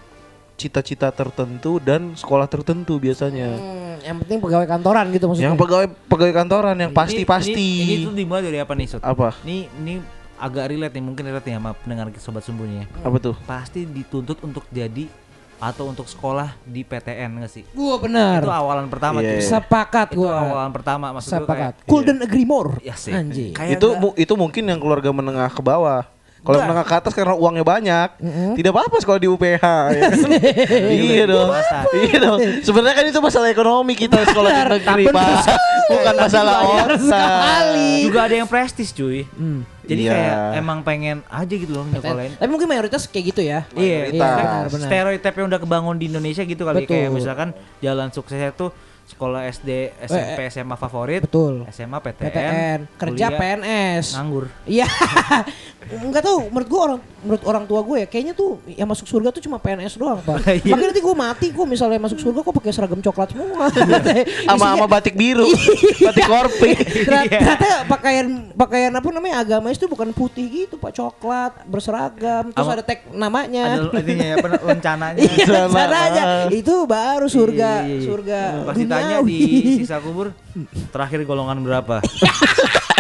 cita-cita tertentu dan sekolah tertentu biasanya. Hmm, yang penting pegawai kantoran gitu maksudnya. Yang pegawai pegawai kantoran yang Ini- pasti-pasti. Ini, ini, tuh dimulai dari apa nih, Sot? Apa? Ini ini agak relate nih, mungkin relate nih sama pendengar sobat sembunyi ya. Apa tuh? Pasti dituntut untuk jadi atau untuk sekolah di PTN nggak sih? Gua benar. Itu awalan pertama Iya, tuh. iya. Sepakat Itu gua. awalan pertama maksud gue Sepakat. kayak Couldn't agree more. Ya sih. Anjing. Kayak itu mu- itu mungkin yang keluarga menengah ke bawah. Kalau menengah ke atas karena uangnya banyak, Mm-mm. tidak apa-apa sekolah di UPH. ya kan? iya dong, Masa. iya dong. Sebenarnya kan itu masalah ekonomi kita sekolah di negeri pak, bukan masalah otak. juga ada yang prestis cuy. Hmm. Jadi Iya. kayak emang pengen aja gitu loh nyekolahin. Tapi mungkin mayoritas kayak gitu ya. Iya, iya. Stereotip yang udah kebangun di Indonesia gitu kali Betul. kayak misalkan jalan suksesnya tuh sekolah SD, SMP, SMA favorit, Eh, Betul. SMA PTN, PTN, kerja kuliah, PNS. nganggur. Iya. Enggak tahu menurut gua orang menurut orang tua gue ya kayaknya tuh yang masuk surga tuh cuma PNS doang, Pak. Iya. Makanya nanti gua mati gua misalnya masuk surga kok pakai seragam coklat semua. Sama sama batik biru, batik korpi. Ternyata, pakaian pakaian apa namanya agama itu bukan putih gitu, Pak, coklat, berseragam, terus ada tag namanya. Ada ininya ya. Iya, Sama. caranya. Itu baru surga, Iya, iya, iya. surga. Ditanya di sisa kubur, terakhir golongan berapa?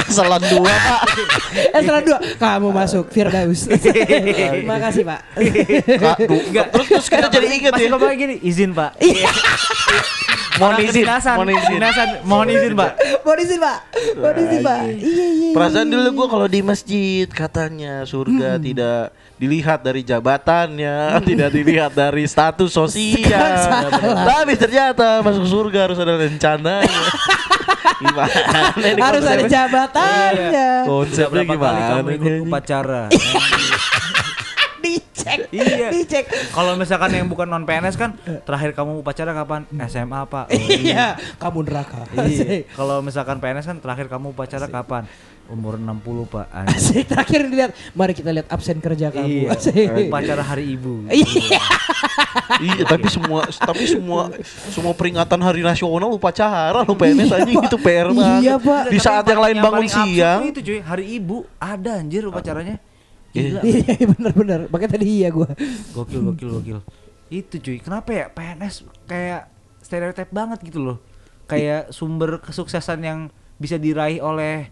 Salon dua pak. setelah dua kamu masuk Firdaus. Terima kasih pak. Du- terus terus kita jadi inget Masih ya. ngomong gini, izin pak. Mohon izin, mohon izin. mohon izin pak. Mohon izin pak. Mohon izin pak. Iya iya. Perasaan dulu gue kalau di masjid katanya surga Hmm. tidak dilihat dari jabatannya, tidak dilihat dari status sosial. Tapi ternyata masuk surga harus ada rencananya. gimana ini Harus ada jabatannya. Konsepnya kali gimana kamu ikut ini? upacara? Dicek. Iya. Dicek. Kalau misalkan yang bukan non PNS kan terakhir kamu upacara kapan? SMA pak. Oh, Iya. Kamu neraka. Iya. Kalau misalkan PNS kan terakhir kamu upacara kapan? Umur 60 pak. Asik terakhir dilihat. Mari kita lihat absen kerja kamu. Iya. Asik. Upacara hari ibu. Iya. Iya, tapi semua tapi semua semua peringatan hari nasional upacara lu PNS aja itu PR banget. Iya, Pak. Di saat yang lain bangun siang. itu cuy, hari ibu ada anjir upacaranya. Gila. Iya benar-benar. Makanya tadi iya gua. Gokil gokil gokil. Itu cuy, kenapa ya PNS kayak stereotip banget gitu loh. Kayak sumber kesuksesan yang bisa diraih oleh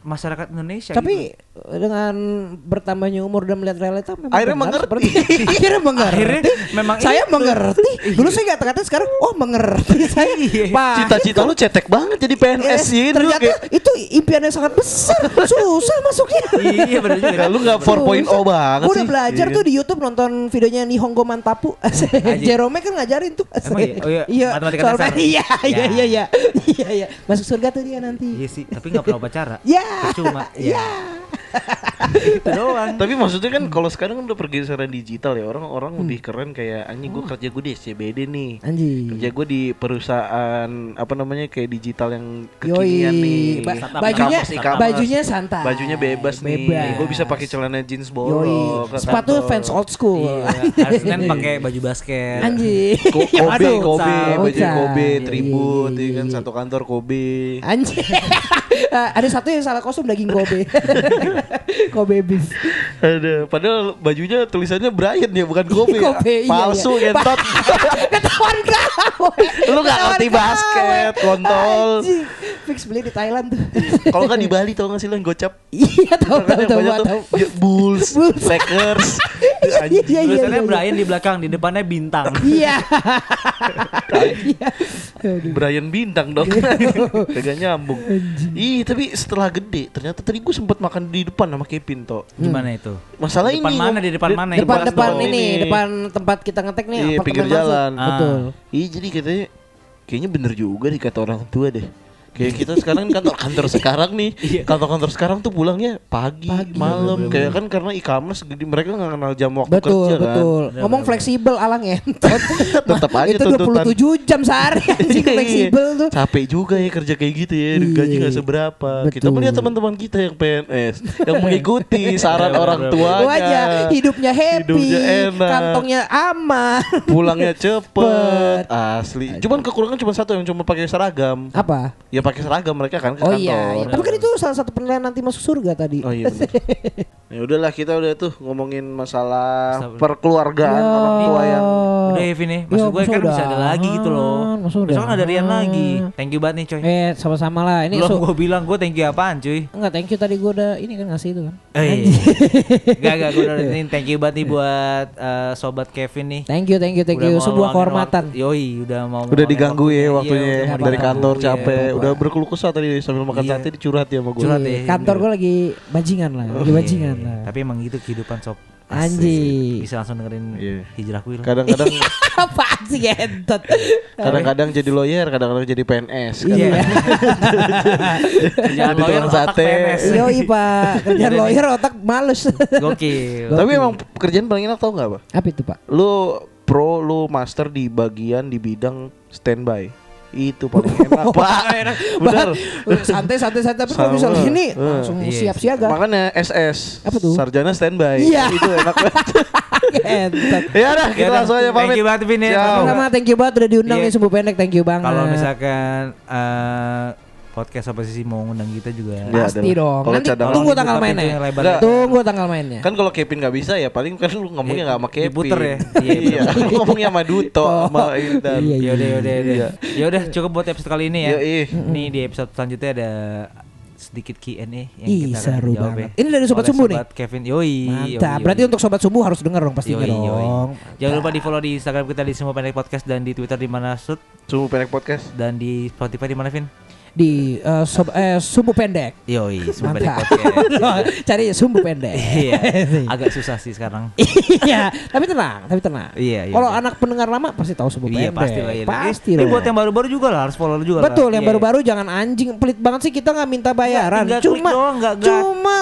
masyarakat Indonesia Tapi gitu. Dengan bertambahnya umur dan melihat realita memang Akhirnya benar mengerti. Akhirnya mengerti. Akhirnya memang saya itu. mengerti. Dulu saya nggak kata sekarang oh mengerti saya. Pak, Cita-cita lu cetek banget jadi PNS eh, gitu. ternyata kayak- itu impian yang sangat besar. Susah masuknya. Iya benar juga. Ya, lu nggak 4.0 banget sih. udah belajar Iya. tuh di YouTube nonton videonya Nihongo Mantapu. Jerome kan ngajarin tuh. Emang iya? Oh iya, matematika soal- dasar. Iya, iya, Ya. iya, iya. Iya, iya. Masuk surga tuh dia nanti. Iya sih, tapi nggak pernah upacara. Ya. Percuma. Ya. Itu doang. Tapi maksudnya kan kalau sekarang kan udah pergeseran digital ya orang-orang lebih keren kayak anjing gue kerja gue di SCBD nih. Anjing. Kerja gue di perusahaan apa namanya kayak digital yang Yoi, kekinian nih. Ba- bajunya e-commerce. bajunya santai. Bajunya bebas, nih. Bebas. Gue bisa pakai celana jeans Yoi. bolong. Sepatu kantor. fans old school. Iya, hari Senin pakai baju basket. Anjing. Ko- Kobe, Aduh, Kobe, baju. Kobe, Iya, tribut, iya, ya kan iya. satu kantor Kobe. Anjing. Ada satu yang salah kostum daging Kobe. Kobe beef. Ada, padahal bajunya tulisannya Brian ya, bukan Kobe. ya. Kobe, iya, Palsu iya. gentot. Ketahuan kau. Lu nggak Ketahuan ngerti basket, kontol. Fix beli di Thailand tuh. Kalau nggak di Bali tau gak sih lo yang gocap? Iya tahu Kan tahu yang tahu banyak tuh, tahu. ya, Bulls. Lakers. Iya iya iya. Tulisannya iya. Brian di belakang, di depannya bintang. Iya. Iya. Brian Bintang dong. Kagak nyambung. Ih, tapi setelah gede ternyata tadi gue sempat makan di depan sama Kevin toh. Gimana itu? Masalah Depan ini mana, Om. di depan mana? Depan depan dong. ini, depan tempat kita ngetek nih Iya, pinggir jalan. Ah. Betul. Iya, jadi katanya kayaknya bener juga nih kata orang tua deh. Kayak kita sekarang kantor-kantor sekarang nih, Iya. kantor-kantor sekarang tuh pulangnya pagi, Pagi, malam, bener-bener. kayak kan karena e-commerce jadi mereka nggak kenal jam waktu Betul, kerja kan. betul. Bener, Ngomong bener, fleksibel alang entot. Tetep aja Itu tuntutan. 27 jam sehari anjing Iya. fleksibel tuh. Capek juga ya kerja kayak gitu ya, gaji Iya. nggak seberapa. Kita Betul. melihat teman-teman kita yang PNS yang mengikuti saran orang tuanya. aja hidupnya happy, Hidupnya enak. kantongnya aman. Pulangnya cepet, Cepet. asli. Cuman kekurangan cuma satu yang cuma pakai seragam. Apa? Ya pakai seragam mereka kan ke Oh kantor. iya, iya. tapi kan itu salah satu penilaian nanti masuk surga tadi. Oh iya ya udahlah kita udah tuh ngomongin masalah Sabar. perkeluargaan Ya. orang tua yang Udah Evi nih, Ya, maksud gue masa kan bisa ada lagi gitu loh. masa Besok kan ada Rian lagi. Thank you banget nih coy. Eh, sama-sama lah. Ini Belum su- gue bilang gue thank you apaan cuy. Enggak, thank you tadi gue udah ini kan ngasih itu kan. Eh, gak gak gue udah ini thank you banget nih buat eh, sobat Kevin nih. Thank you, thank you, thank Udah you. Sebuah kehormatan. Yoi, udah mau udah diganggu ya Iya, waktunya udah ya, mau dari kantor iya. capek udah berkeluh kesah tadi sambil makan Iya. sate dicurhat ya sama gue Curhat Iya, ya. Kantor gue lagi bajingan lah, lagi Iya, bajingan lah. Tapi emang gitu kehidupan sob. Anjing. Bisa langsung dengerin Iya. hijrah kuil. kadang-kadang Apaan sih gentot? kadang-kadang jadi lawyer kadang-kadang jadi PNS kan. Iya. Kerjaan Jadi lawyer sate. Yoi pak, kerjaan Jadi- lawyer otak males. Gokil. tapi emang pekerjaan paling enak tau nggak apa Apa itu pak? lu pro lu master di bagian di bidang standby itu paling enak pak bener santai santai santai tapi kalau misalnya ini Eh. langsung Iya. siap siaga. makanya SS Apa tuh? sarjana standby Iya. itu enak banget ya udah kita Yaudah, langsung aja pamit Thank you banget Vin ya. Sama thank you banget udah diundang Iya. nih sumbu pendek thank you banget. Kalau misalkan eh, podcast oposisi mau ngundang kita juga. Ya, pasti dong. Kalau Nanti cadangan tunggu dibuka tanggal mainnya. lebar. Nggak. Tunggu tanggal mainnya. Kan kalau Kevin nggak bisa ya paling kan lu ngomongnya nggak sama Kevin. Diputer ya? Iya, Iya, lu ngomongnya sama Duto sama Intan. Iya, iya. Yaudah, yaudah, yaudah. Iya. Yaudah, cukup buat episode kali ini ya. Yoi. Ini di episode selanjutnya ada sedikit Q&A yang Ih, kita seru jawab banget. ya. Ini dari Sobat Sumbu nih? Sobat Kevin, yoi. Mantap. yoi, Berarti yoi. untuk sobat subuh harus denger dong pastinya Yoi, yoi. dong. Jangan lupa di follow di Instagram kita di semua pendek podcast dan di Twitter di mana Sud Sumbu pendek podcast. dan di Spotify di mana Vin? Di eh, sob- eh, sumbu pendek. Yoi, pendek Mantap. podcast. Cari sumbu pendek. Iya, agak susah sih sekarang. Iya, tapi tenang, tapi tenang. Iya, iya, Kalau iya. anak pendengar lama pasti tahu sumbu Iya pendek. pasti lah ya. Pasti Ini dong. buat yang baru-baru juga lah harus follow juga lah. Betul, yang Iya. baru-baru jangan anjing pelit banget sih kita nggak minta bayaran. klik cuma doang, nggak- nggak- cuma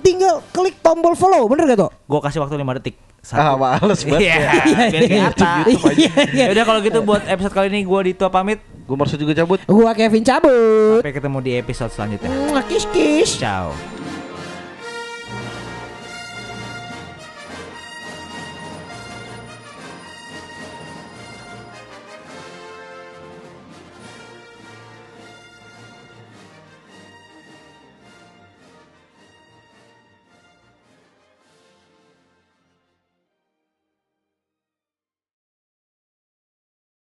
tinggal klik tombol follow, bener gak tuh? Gua kasih waktu 5 detik. Ah, males banget. Iya, ya. biar kelihatan. Iya, iya. Ya udah kalau gitu buat episode kali ini gua Dito pamit. Gue maksud juga cabut. Gua Kevin cabut. Sampai ketemu di episode selanjutnya. Mwah, Kiss kiss. Ciao.